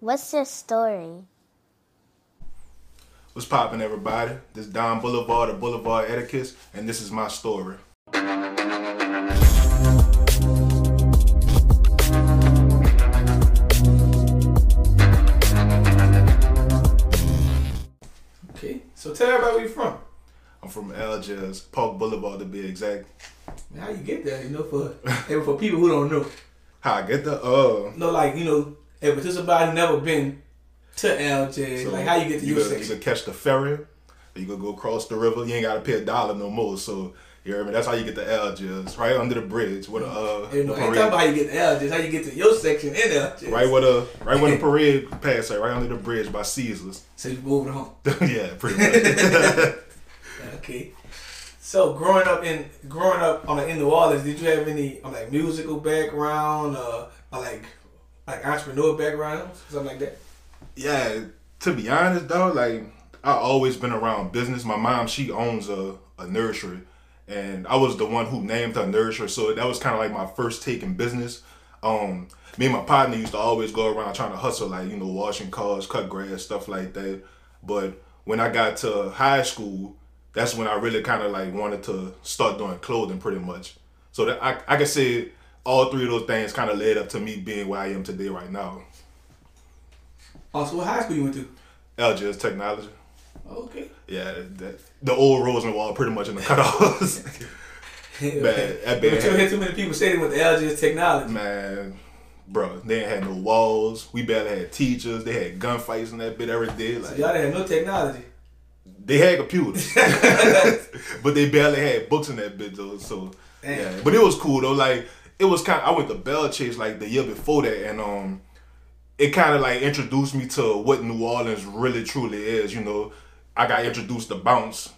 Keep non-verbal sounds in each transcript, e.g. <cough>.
What's your story? What's poppin', everybody? This is Dom Boulevard of Boulevard Etiquette, and this is my story. Okay, so tell everybody where you're from. I'm from Algiers, Park Boulevard to be exact. Man, how you get there? You know, for <laughs> for people who don't know, How I get there? uh no, like you know, if it's somebody never been to Algiers, like how you get to you your could, you could catch the ferry, you could go across the river, you ain't gotta pay a dollar no more. So you hear me? That's how you get to Algiers, right under the bridge with a uh You know, the ain't about how you get to Algiers, how you get to your section in Algiers. right where the right when the <laughs> parade pass, like right under the bridge by Caesars. So you moving home. <laughs> yeah, pretty much. <laughs> Okay. So growing up in growing up on in New Orleans, did you have any like musical background, uh, or like like entrepreneur background, something like that? yeah, to be honest though, like I always been around business. My mom, she owns a, a nursery, and I was the one who named her nursery, so that was kind of like my first take in business. Um, me and my partner used to always go around trying to hustle, like you know, washing cars, cut grass, stuff like that. But when I got to high school, that's when I really kind of like wanted to start doing clothing, pretty much. So that I I can say all three of those things kind of led up to me being where I am today, right now. Oh, also, what high school you went to? Algiers Technology. Okay. Yeah, that, the old Rosenwald pretty much in the cutoffs. <laughs> <laughs> Bad, that But bad. you hear too many people say went to Algiers Technology. Man, bro, they ain't had no walls. We barely had teachers. They had gunfights in that bit every day. Like Y'all didn't have no technology. they had computers, <laughs> but they barely had books in that bit though. So Damn. yeah, but it was cool though. Like it was kind. Of, I went to Belle Chasse like the year before that, and um, it kind of like introduced me to what New Orleans really truly is. You know, I got introduced to bounce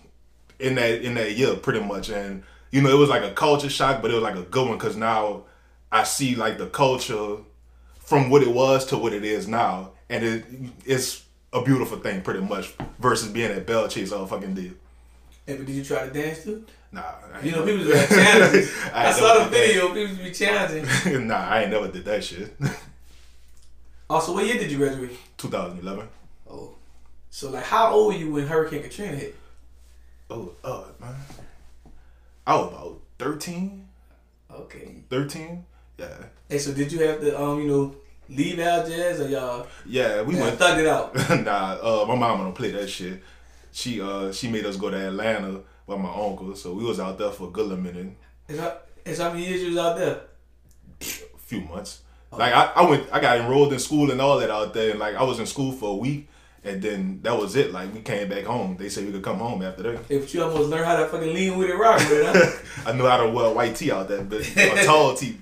in that in that year pretty much, and you know it was like a culture shock, but it was like a good one because now I see like the culture from what it was to what it is now, and it it's a beautiful thing pretty much versus being at Belle Chasse all fucking day. But did you try to dance too? Nah, You know, never- people just have challenges. <laughs> I I, saw the did that. video. People be challenging. <laughs> nah, I ain't never did that shit. <laughs> Also, what year did you graduate? 2011. Oh, so like, how old were you when Hurricane Katrina hit? Oh, uh, man. I was about 13, Okay. 13. Yeah. Hey, so did you have to, um, you know, leave Algiers or y'all Yeah, we yeah, went. thugged it out? nah, uh, my mama don't play that shit. She uh she made us go to Atlanta with my uncle, so we was out there for a good minute, Is how, is how many years you was out there? a few months. Oh. Like I, I went, I got enrolled in school and all that out there, and like I was in school for a week, and then that was it. Like we came back home. They said we could come home after that. If you almost learned how to fucking lean with it, rock with it, huh? I knew how to wear white tee out there, but a tall tee.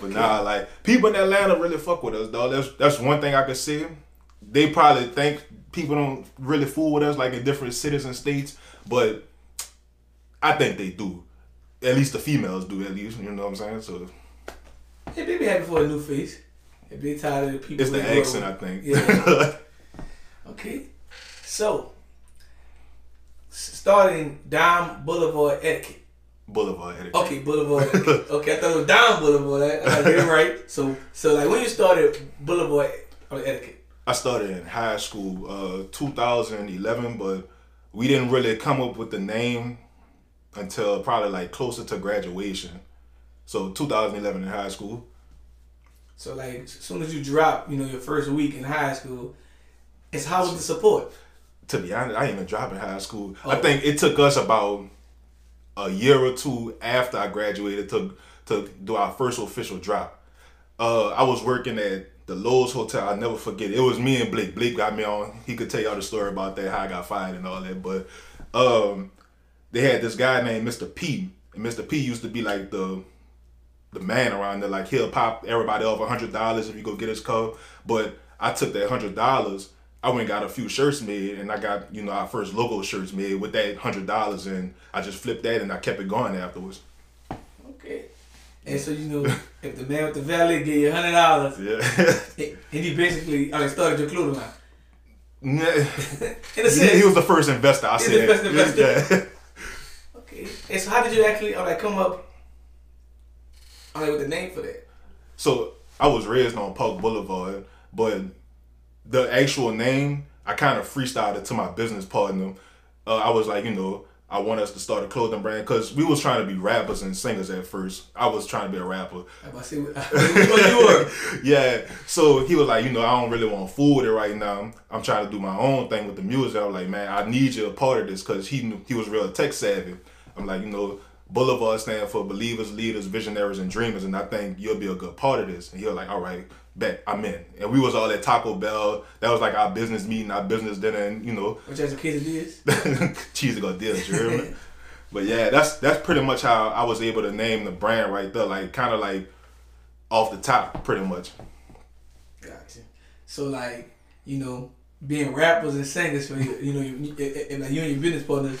But nah, like people in Atlanta really fuck with us, dog. That's that's one thing I could say. They probably think people don't really fool with us like in different cities and states, but I think they do. At least the females do. At least you know what I'm saying. So hey, they be happy for a new face. They be tired of the people. it's the accent, I think. Yeah. <laughs> Okay. So, starting Dime Boulevard Etiquette. Boulevard etiquette. Okay, Boulevard. <laughs> Etiquette. okay, I thought it was Dime Boulevard. I, I got it <laughs> right. So, so like when you started Boulevard Etiquette. I started in high school, uh, 2011, but we didn't really come up with the name until probably like closer to graduation. So 2011 in high school. So like as soon as you drop, you know, your first week in high school, it's how was the support? To be honest, I didn't even drop in high school. Oh. I think it took us about a year or two after I graduated to to do our first official drop. Uh, I was working at the Lowe's Hotel. I'll never forget. It was me and Blake. Blake got me on. He could tell y'all the story about that, how I got fired and all that. But um, they had this guy named Mr. P. And Mr. P used to be like the the man around there. Like he'll pop everybody off a hundred dollars if you go get his car. But I took that hundred dollars. I went and got a few shirts made, and I got you know our first logo shirts made with that hundred dollars, and I just flipped that, and I kept it going afterwards. Okay. And so you know, if the man with the valet gave you hundred dollars, Yeah. <laughs> and he basically, I mean, started your clothing line. <laughs> <laughs> A he, was the first investor. I said the first investor. Yeah. And so how did you actually, uh, like, come up, I mean, with the name for that? So I was raised on Park Boulevard, but the actual name I kind of freestyled it to my business partner. Uh, I was like, you know, I want us to start a clothing brand because we was trying to be rappers and singers at first. I was trying to be a rapper. To say, <laughs> what you <laughs> yeah. So he was like, you know, I don't really want to fool with it right now. I'm trying to do my own thing with the music. I was like, man, I need you a part of this because he knew he was real tech savvy. I'm like, you know, Boulevard stand for believers, leaders, visionaries, and dreamers, and I think you'll be a good part of this. And was like, all right, bet I'm in. And we was all at Taco Bell. That was like our business meeting, our business dinner, and you know, Which has a quesadillas? <laughs> cheesy go deals, you me? <laughs> But yeah, that's that's pretty much how I was able to name the brand right there, like kind of like off the top, pretty much. Gotcha. So like, you know, being rappers and singers for you, you know, you, and like you and your business partners.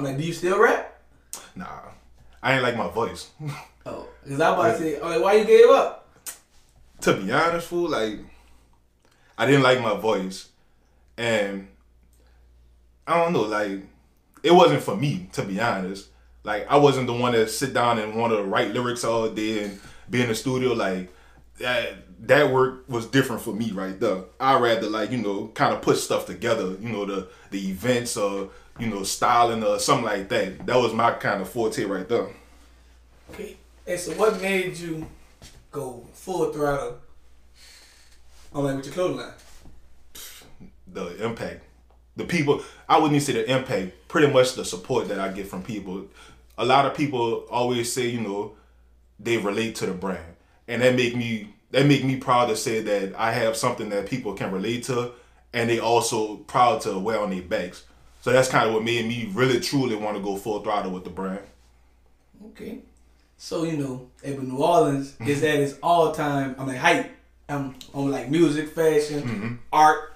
I'm like, do you still rap? Nah, I ain't like my voice. <laughs> Oh, because I about to say, oh, like, why you gave up? to be honest, fool, like I didn't like my voice, and I don't know, like it wasn't for me. To be honest, like I wasn't the one to sit down and want to write lyrics all day and be in the studio. Like that, that work was different for me right there. I rather like you know kind of put stuff together. You know the the events or you know styling or something like that. That was my kind of forte right there. Okay. And so what made you go full throttle on like with your clothing line? the impact. The people, I wouldn't even say the impact, pretty much the support that I get from people. A lot of people always say, you know, they relate to the brand. And that make me that make me proud to say that I have something that people can relate to and they also proud to wear on their backs. So that's kind of what made me really truly want to go full throttle with the brand. Okay. So, you know, but New Orleans is at its all time, I mean, height um, on like music, fashion, art.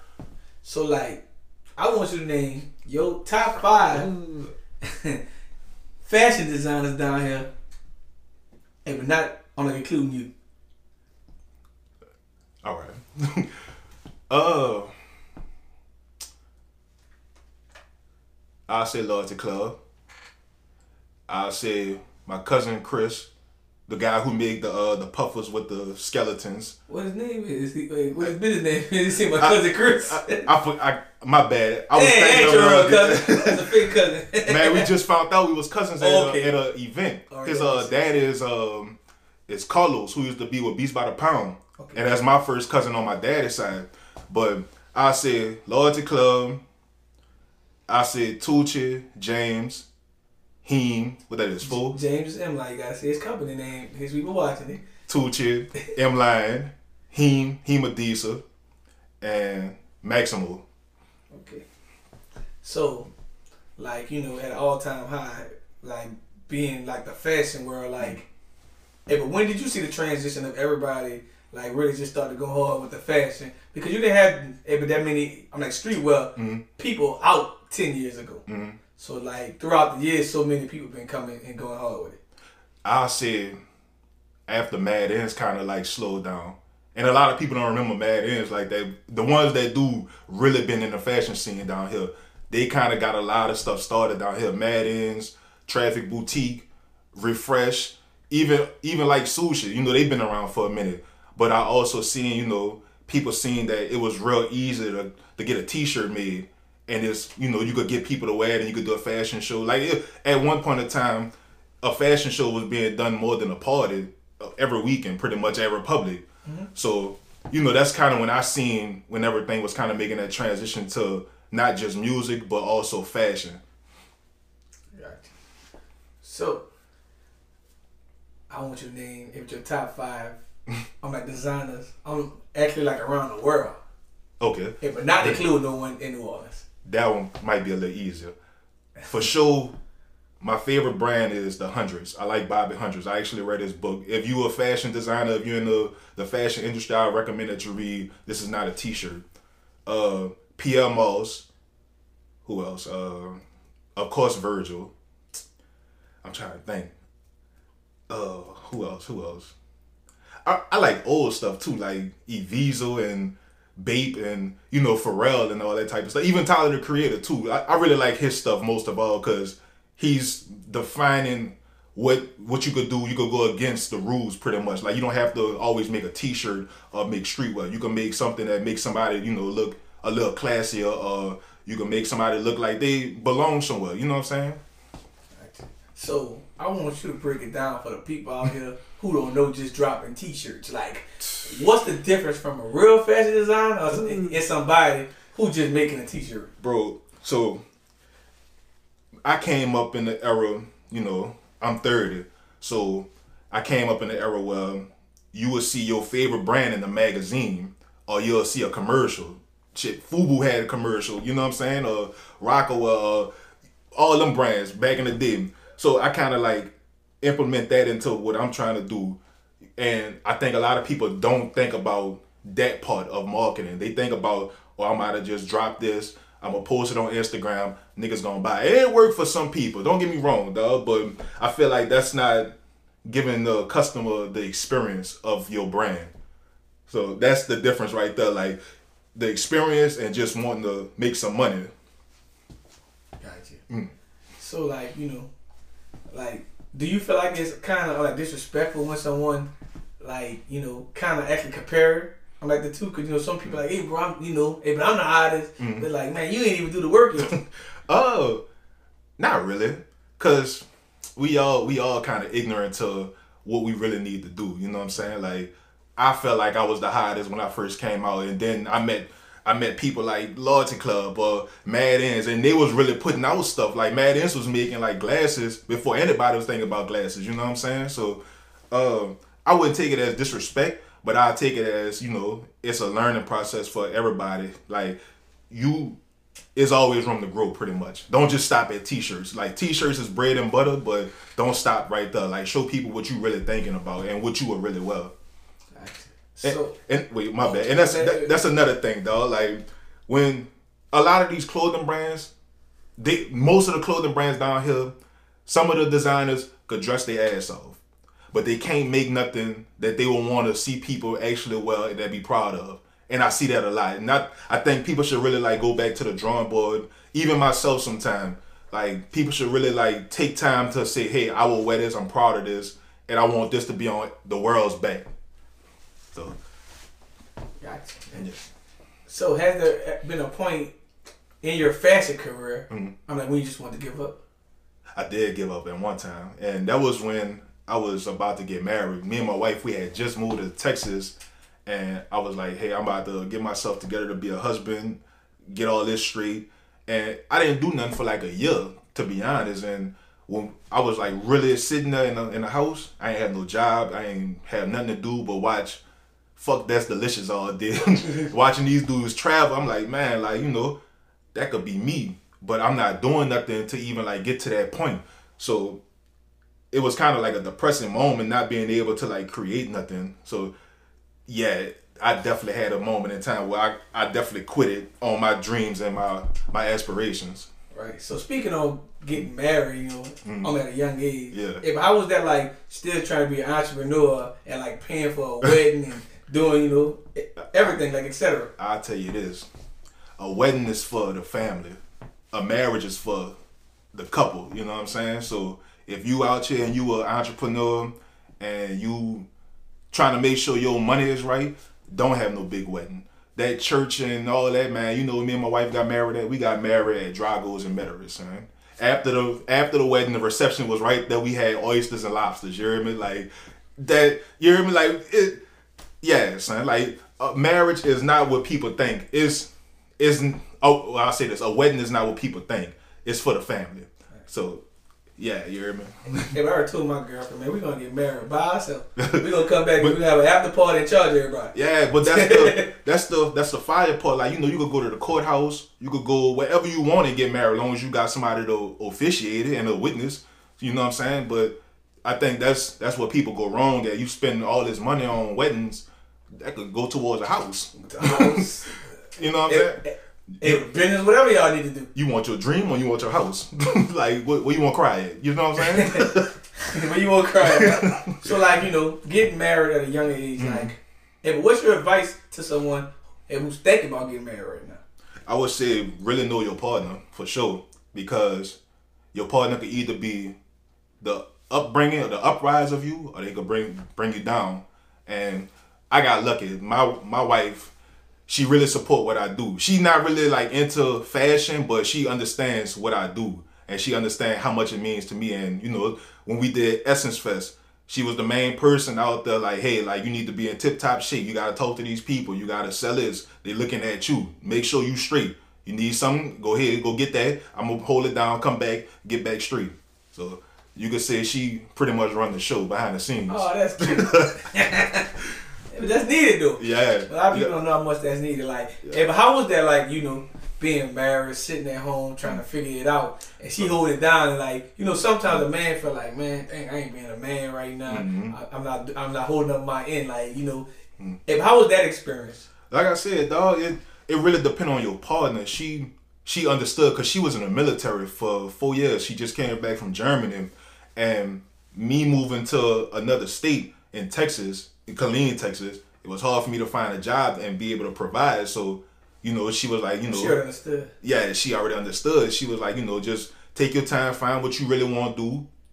So, like, I want you to name your top five <laughs> fashion designers down here, and but not, I'm like including you. All right. <laughs> uh I'll say Loyalty Club. I'll say my cousin Chris, the guy who made the uh, the puffers with the skeletons. What his name is? He, wait, what his business name is? <laughs> He said my cousin Chris. I, I, I- my bad. I was Hey, thinking your real cousin. That's a fake cousin. <laughs> Man, we just found out we was cousins at Okay. a, at a event. Oh, His uh dad is um is Carlos, who used to be with Beats by the Pound, Okay. and that's my first cousin on my daddy's side. But I said Loyalty Club. I said Tucci, James, Heem, what that is, fool. James M. Like you gotta say his company name because we were watching it. Tucci, <laughs> M Line, Heem, Hemadisa, and Maximal. Okay. So, like you know, at an all time high, like being like the fashion world, like. Hey, but when did you see the transition of everybody like really just started to go hard with the fashion? Because you didn't have but that many I'm like streetwear mm-hmm. people out ten years ago. Mm-hmm. So like throughout the years, so many people been coming and going hard with it. I said after Mad Ends kind of like slowed down, And a lot of people don't remember Mad Ends like that. The ones that do really been in the fashion scene down here, they kind of got a lot of stuff started down here. Mad Ends, Traffic Boutique, Refresh, even even like sushi. You know, they've been around for a minute. But I also seen, you know, people seeing that it was real easy to, to get a T-shirt made, and it's you know you could get people to wear it, and you could do a fashion show. Like it, at one point in time, a fashion show was being done more than a party uh, every weekend, pretty much at Republic. So you know that's kind of when I seen when everything was kind of making that transition to not just music but also fashion. Gotcha. So, I want you to name if your top five. <laughs> I'm like designers. I'm actually like around the world, Okay, yeah, but not include no one in New Orleans. That one might be a little easier. For sure, my favorite brand is the Hundreds. I like Bobby Hundreds. I actually read his book. If you a fashion designer, if you're in the, the fashion industry, I recommend that you read This Is Not a T-Shirt. Uh, P.L. Moss. Who else? Uh, of course, Virgil. I'm trying to think. Uh, who else? Who else? I, I like old stuff too, like Evisu and Bape and you know Pharrell and all that type of stuff. Even Tyler the Creator too. I, I really like his stuff most of all because he's defining what what you could do. You could go against the rules pretty much. Like you don't have to always make a T-shirt or make streetwear. You can make something that makes somebody you know look a little classier, or you can make somebody look like they belong somewhere. You know what I'm saying? So I want you to break it down for the people out here who don't know just dropping t-shirts. Like, what's the difference from a real fashion designer or and somebody who just making a t-shirt? bro. So I came up in the era, you know, I'm 30, so I came up in the era where you would see your favorite brand in the magazine, or you'll see a commercial. Shit, Fubu had a commercial, you know what I'm saying? Or Rockwell, uh, all them brands back in the day. So I kind of like implement that into what I'm trying to do. And I think a lot of people don't think about that part of marketing. They think about, oh, I might have just dropped this. I'm gonna post it on Instagram. Niggas gonna buy it. It worked for some people. Don't get me wrong, dog. But I feel like that's not giving the customer the experience of your brand. So that's the difference right there. Like the experience and just wanting to make some money. Gotcha. Mm. So like you know, like do you feel like it's kind of like disrespectful when someone like you know kind of actually compare on like the two? Cause you know some people like hey bro, I'm, you know, hey but I'm the artist. Mm-hmm. They're like man, you ain't even do the work yet. <laughs> Oh, not really, cause we all we all kind of ignorant to what we really need to do. You know what I'm saying? Like I felt like I was the hottest when I first came out, and then I met I met people like Loyalty Club or Mad Ends, and they was really putting out stuff. Like Mad Ends was making like glasses before anybody was thinking about glasses. You know what I'm saying? So um, I wouldn't take it as disrespect, but I take it as you know it's a learning process for everybody. Like you is always room to grow pretty much. Don't just stop at t-shirts. Like t-shirts is bread and butter, but don't stop right there. Like show people what you really thinking about and what you are really well. So And, and wait, my bad. And that's that, that's another thing, dog. Like when a lot of these clothing brands, they most of the clothing brands down here, some of the designers could dress their ass off, but they can't make nothing that they will want to see people actually well and they be proud of. And I see that a lot. And I, I think people should really like go back to the drawing board. Even myself, sometime like people should really like take time to say, "Hey, I will wear this. I'm proud of this, and I want this to be on the world's back." So, gotcha. So has there been a point in your fashion career? Mm-hmm. I'm like when you just want to give up. I did give up at one time, and that was when I was about to get married. Me and my wife, we had just moved to Texas, and I was like, "Hey, I'm about to get myself together to be a husband, get all this straight." And I didn't do nothing for like a year, to be honest. And when I was like really sitting there in the, in the house, I ain't had no job, I ain't have nothing to do but watch. Fuck, that's delicious all day. <laughs> Watching these dudes travel, I'm like, man, like you know, that could be me, but I'm not doing nothing to even like get to that point. So it was kind of like a depressing moment not being able to like create nothing. So yeah, I definitely had a moment in time where I, I definitely quit it on my dreams and my my aspirations. Right. So speaking of getting married, you know, mm-hmm. I'm at a young age. Yeah. If I was that like still trying to be an entrepreneur and like paying for a <laughs> wedding and doing you know everything like etc. I'll tell you this: a wedding is for the family, a marriage is for the couple. You know what I'm saying? So if you out here and you an entrepreneur and you trying to make sure your money is right, don't have no big wedding. That church and all that, man. You know, me and my wife got married at. We got married at Drago's and Metairie, man. After the after the wedding, the reception was right that We had oysters and lobsters. You hear me? Like that. You hear me? Like it. Yeah, son. Like uh, marriage is not what people think. It's isn't. Oh, well, I'll say this: a wedding is not what people think. It's for the family. So, yeah, you hear me? If I already told my girlfriend, man, we're gonna get married by ourselves. We're gonna come back and <laughs> we have an after party and charge everybody. Yeah, but that's the <laughs> that's the that's the fire part. Like you know, you could go to the courthouse, you could go wherever you want and get married, as long as you got somebody to officiate it and a witness. You know what I'm saying? But I think that's that's what people go wrong. That you spend all this money on weddings, that could go towards a house. House, <laughs> You know what I'm saying? eh, eh, business, whatever y'all need to do. You want your dream or you want your house? <laughs> like what, what you want to cry at? You know what I'm saying? <laughs> but you want to cry. so like you know, getting married at a young age, Mm-hmm. like, hey, what's your advice to someone who's thinking about getting married right now? I would say really know your partner for sure because your partner could either be the upbringing or the uprise of you, or they could bring bring you down. And I got lucky. My my wife, she really support what I do. She not really like into fashion, but she understands what I do, and she understands how much it means to me. And you know, when we did Essence Fest, she was the main person out there. Like, hey, like you need to be in tip top shape. You gotta talk to these people. You gotta sell this. They looking at you. Make sure you straight. You need something? Go ahead, go get that. I'm gonna hold it down. Come back, get back straight. So you could say she pretty much run the show behind the scenes. Oh, that's cute. <laughs> That's needed though. Yeah. A lot of people Yeah. don't know how much that's needed. Like, hey, but how was that like, you know, being married, sitting at home trying to figure it out, and she hold it down and like, you know, sometimes a man feel like, man, dang, I ain't being a man right now. Mm-hmm. I, I'm not, I'm not holding up my end. Like, you know, hey, but how was that experience? like I said, dog, it it really depend on your partner. She she understood because she was in the military for four years. She just came back from Germany, and me moving to another state in Texas, in Killeen, Texas, it was hard for me to find a job and be able to provide. So, you know, she was like, you know, She already understood. yeah, she already understood. She was like, you know, just take your time, find what you really want to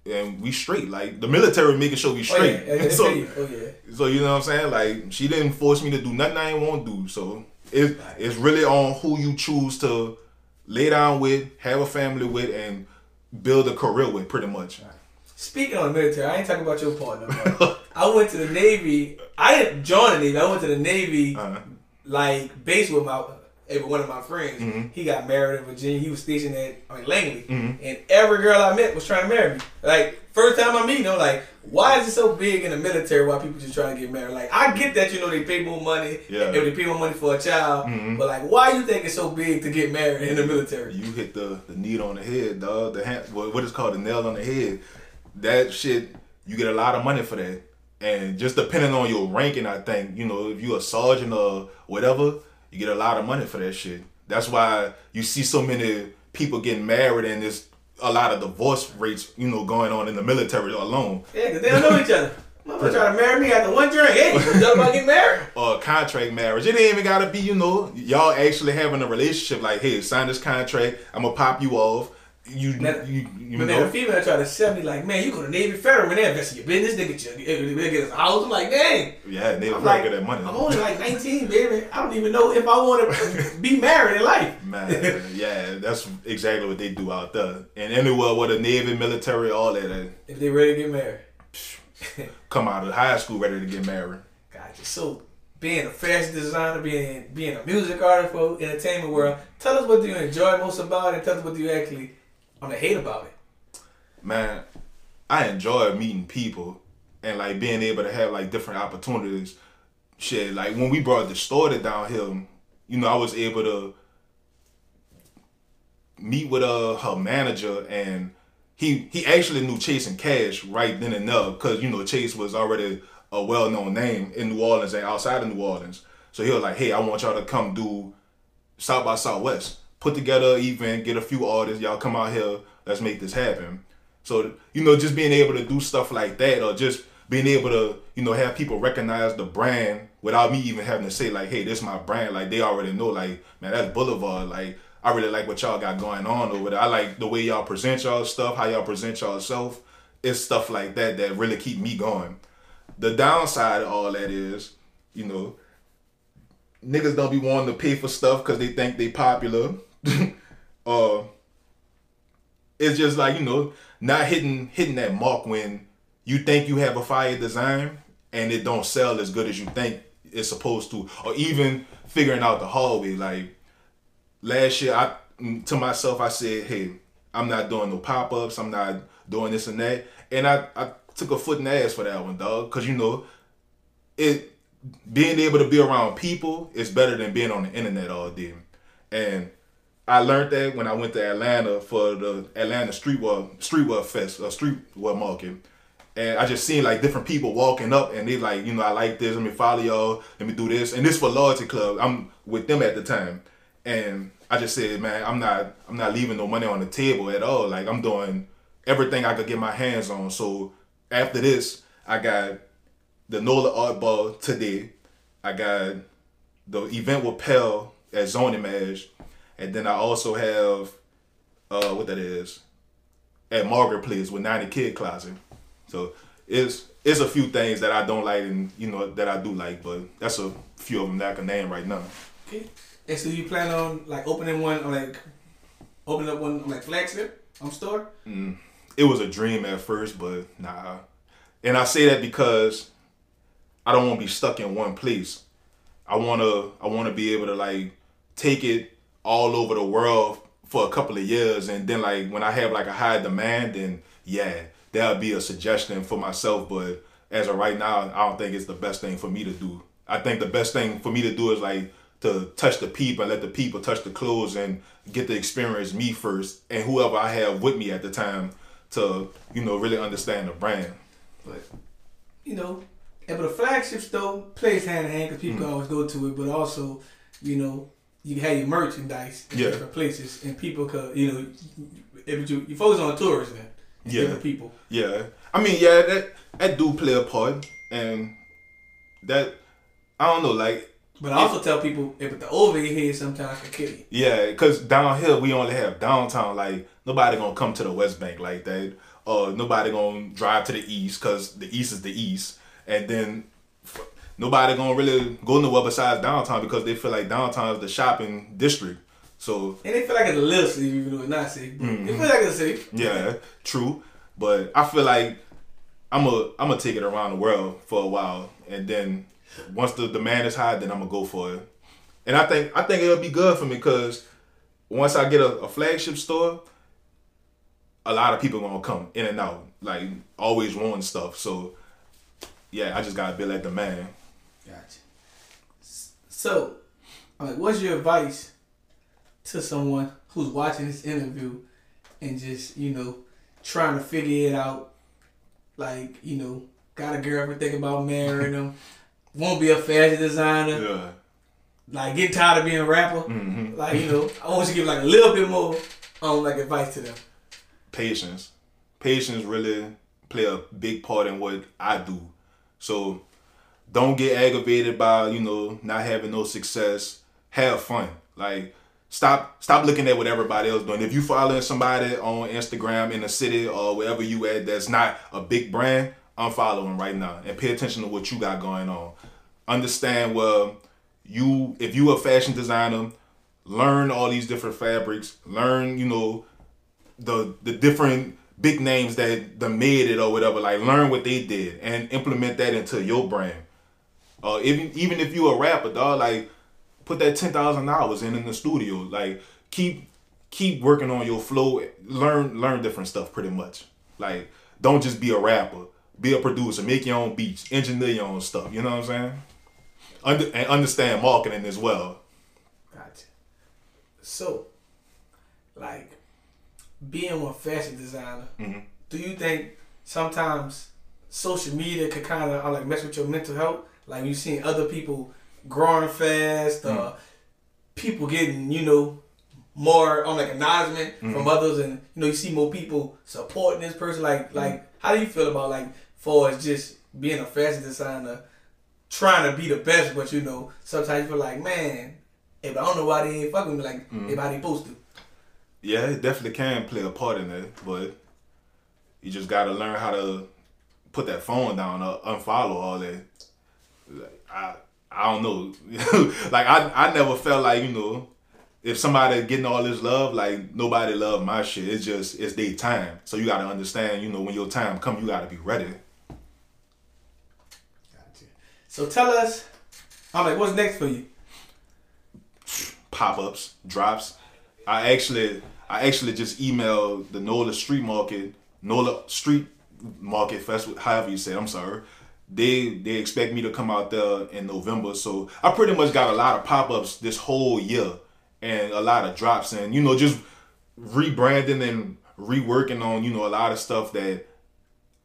do, and we straight. Like the military making sure we Oh straight. yeah, yeah, <laughs> so, oh yeah. so you know what I'm saying? Like she didn't force me to do nothing I didn't want to do. So it, it's really on who you choose to lay down with, have a family with, and build a career with, pretty much. Speaking on the military, I ain't talking about your partner. <laughs> I went to the Navy. I didn't join the Navy. I went to the Navy, Uh-huh. like base with my one of my friends. Mm-hmm. He got married in Virginia. He was stationed at I mean, Langley, and every girl I met was trying to marry me. Like first time I meet them, like, why is it so big in the military? Why people just trying to get married? Like I get that you know they pay more money, Yeah. Mm-hmm. if they pay more money for a child, but like why you think it's so big to get married in the military? You hit the, the need on the head, dog. The hand, what what is called the nail on the head. That shit, you get a lot of money for that. And just depending on your ranking, I think, you know, if you're a sergeant or whatever, you get a lot of money for that shit. That's why you see so many people getting married and there's a lot of divorce rates, you know, going on in the military alone. Yeah, because they don't know each other. <laughs> Motherfucker trying to marry me after one drink. Hey, you talking about getting married? <laughs> or contract marriage. It ain't even gotta be, you know, y'all actually having a relationship. Like, hey, sign this contract. I'm gonna pop you off. You, Now- you, you But know. then a female try to sell me like, man, you go to Navy Federal, man, they invest in your business, they get you, they get us a house. I'm like, dang. yeah, I'm very like, good at money. I'm only like 19, baby. I don't even know if I want to be <laughs> married in life. Man, yeah, that's exactly what they do out there. And anywhere with the Navy, military, all that, If they ready to get married. <laughs> come out of high school ready to get married. Gotcha. So, being a fashion designer, being being a music artist for entertainment world, tell us what do you enjoy most about it, and tell us what do you actually on the hate about it. man, I enjoy meeting people and like being able to have like different opportunities. Shit, like when we brought the store to down here, you know, I was able to meet with uh her manager and he he actually knew Chase and Cash right then and there because you know Chase was already a well known name in New Orleans and outside of New Orleans. So he was like, "Hey, I want y'all to come do South by Southwest. Put together an event, get a few artists. Y'all come out here. Let's make this happen." So you know, just being able to do stuff like that, or just being able to you know have people recognize the brand without me even having to say like, hey, this is my brand. Like they already know, like man, that's Boulevard. Like I really like what y'all got going on over there. I like the way y'all present y'all stuff, how y'all present yourself. It's stuff like that that really keep me going. The downside of all that is, you know, niggas don't be wanting to pay for stuff because they think they popular. <laughs> uh, it's just like you know, not hitting hitting that mark when you think you have a fire design and it don't sell as good as you think it's supposed to, or even figuring out the hallway. Like last year, I mm, to myself I said, hey, I'm not doing no pop ups. I'm not doing this and that, and I I took a foot in the ass for that one, dog, because you know it being able to be around people is better than being on the internet all day. And I learned that when I went to Atlanta for the Atlanta Streetwear Streetwear Fest, a Streetwear Market. And I just seen like different people walking up and they like, you know, I like this, let me follow y'all, let me do this. And this for Loyalty Club. I'm with them at the time. And I just said, man, I'm not I'm not leaving no money on the table at all. Like I'm doing everything I could get my hands on. So after this, I got the NOLA Art Ball today. I got the event with Pell at Zone Image. And then I also have uh what that is at Margaret Place with 90 Kid Closet. So it's it's a few things that I don't like and you know that I do like, but that's a few of them that I can name right now. Okay. And so you plan on like opening one, or like opening up one like flagship on store? Mm, it was a dream at first, but nah. And I say that because I don't want to be stuck in one place. I wanna I wanna be able to like take it all over the world for a couple of years, and then like when I have like a high demand, then yeah, that'll be a suggestion for myself. But as of right now, I don't think it's the best thing for me to do. I think the best thing for me to do is like to touch the people and let the people touch the clothes and get to experience me first and whoever I have with me at the time to you know really understand the brand. But you know, and but the flagship store plays hand in hand because people Mm. always go to it, but also you know you have your merchandise in Yeah. different places and people could you know if you you focus on tourists then it's Yeah. different people. Yeah, I mean, yeah, that that do play a part, and that I don't know, like But I also tell people if the over your head sometimes can kill you. yeah, cause down here we only have downtown. Like nobody gonna come to the West Bank like that, or nobody gonna drive to the east, cause the east is the east, and then nobody gonna really go nowhere besides downtown because they feel like downtown is the shopping district. So And they feel like it's a little city even though it's not city. Mm-hmm. It feel like it's a city. Yeah, true. But I feel like I'm a I'm gonna take it around the world for a while, and then once the demand is high, then I'm gonna go for it. And I think I think it'll be good for me because once I get a, a flagship store, a lot of people gonna come in and out, like always wanting stuff. So yeah, I just gotta build that demand. Gotcha. So, like, what's your advice to someone who's watching this interview and just, you know, trying to figure it out? Like, you know, got a girlfriend thinking about marrying them, <laughs> won't be a fashion designer, Yeah. like, get tired of being a rapper. Mm-hmm. Like, you know, I want you to give like a little bit more, um, like advice to them. patience. Patience really play a big part in what I do. So don't get aggravated by, you know, not having no success. Have fun. Like stop stop looking at what everybody else doing. If you following somebody on Instagram in the city or wherever you at that's not a big brand, I'm following right now and pay attention to what you got going on. Understand well you if you a fashion designer, learn all these different fabrics, learn, you know, the the different big names that the made it or whatever. Like learn what they did and implement that into your brand. Uh, even even if you a rapper, dog, like put that ten thousand hours in in the studio. Like keep keep working on your flow. Learn learn different stuff. Pretty much. Like don't just be a rapper. Be a producer. Make your own beats. Engineer your own stuff. You know what I'm saying? Under, and understand marketing as well. Gotcha. So, like, being a fashion designer, Mhm. do you think sometimes social media could kind of like mess with your mental health? Like you seeing other people growing fast, uh, mm. people getting you know more on like acknowledgement from mm. others, and you know you see more people supporting this person. Like, mm. like how do you feel about like, for as just being a fashion designer, trying to be the best, but you know, sometimes you feel like, man, if I don't know why they ain't fucking me like if I ain't supposed to. Yeah, it definitely can play a part in it, but you just gotta learn how to put that phone down or unfollow all that. Like, I I don't know. <laughs> like I I never felt like, you know, if somebody getting all this love, like nobody love my shit. It's just it's their time. So you gotta understand, you know, when your time come, you gotta be ready. Gotcha. So tell us, I'm like, what's next for you? pop ups, drops. I actually I actually just emailed the NOLA Street Market, NOLA Street Market Festival, however you say it, I'm sorry. They they expect me to come out there in November. So I pretty much got a lot of pop ups this whole year and a lot of drops and you know, just rebranding and reworking on, you know, a lot of stuff that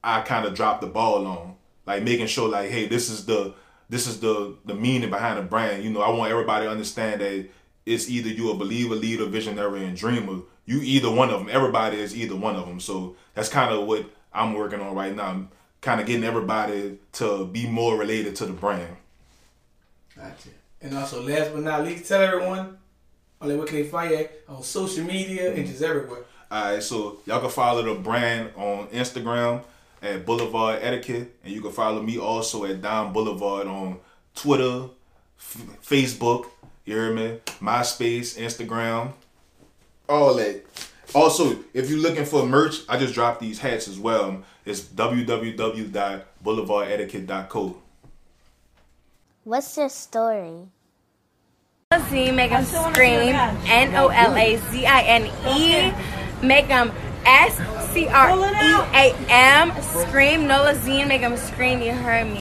I kind of dropped the ball on, like making sure like, hey, this is the this is the the meaning behind the brand. You know, I want everybody to understand that it's either you a believer, leader, visionary, and dreamer. You either one of them. Everybody is either one of them. So that's kind of what I'm working on right now. Kind of getting everybody to be more related to the brand. Gotcha. And also, last but not least, tell everyone, only what can they find you on social media and just everywhere. All right, so y'all can follow the brand on Instagram at Boulevard Etiquette, and you can follow me also at Dom Boulevard on Twitter, F- Facebook. You hear me? MySpace, Instagram, all that. Also, if you're looking for merch, I just dropped these hats as well. It's www.boulevardetiquette.co. What's your story? Z, make them scream. N O L A Z I N E. Make them S C R E A M. Scream. Nola Z, make them scream. You heard me.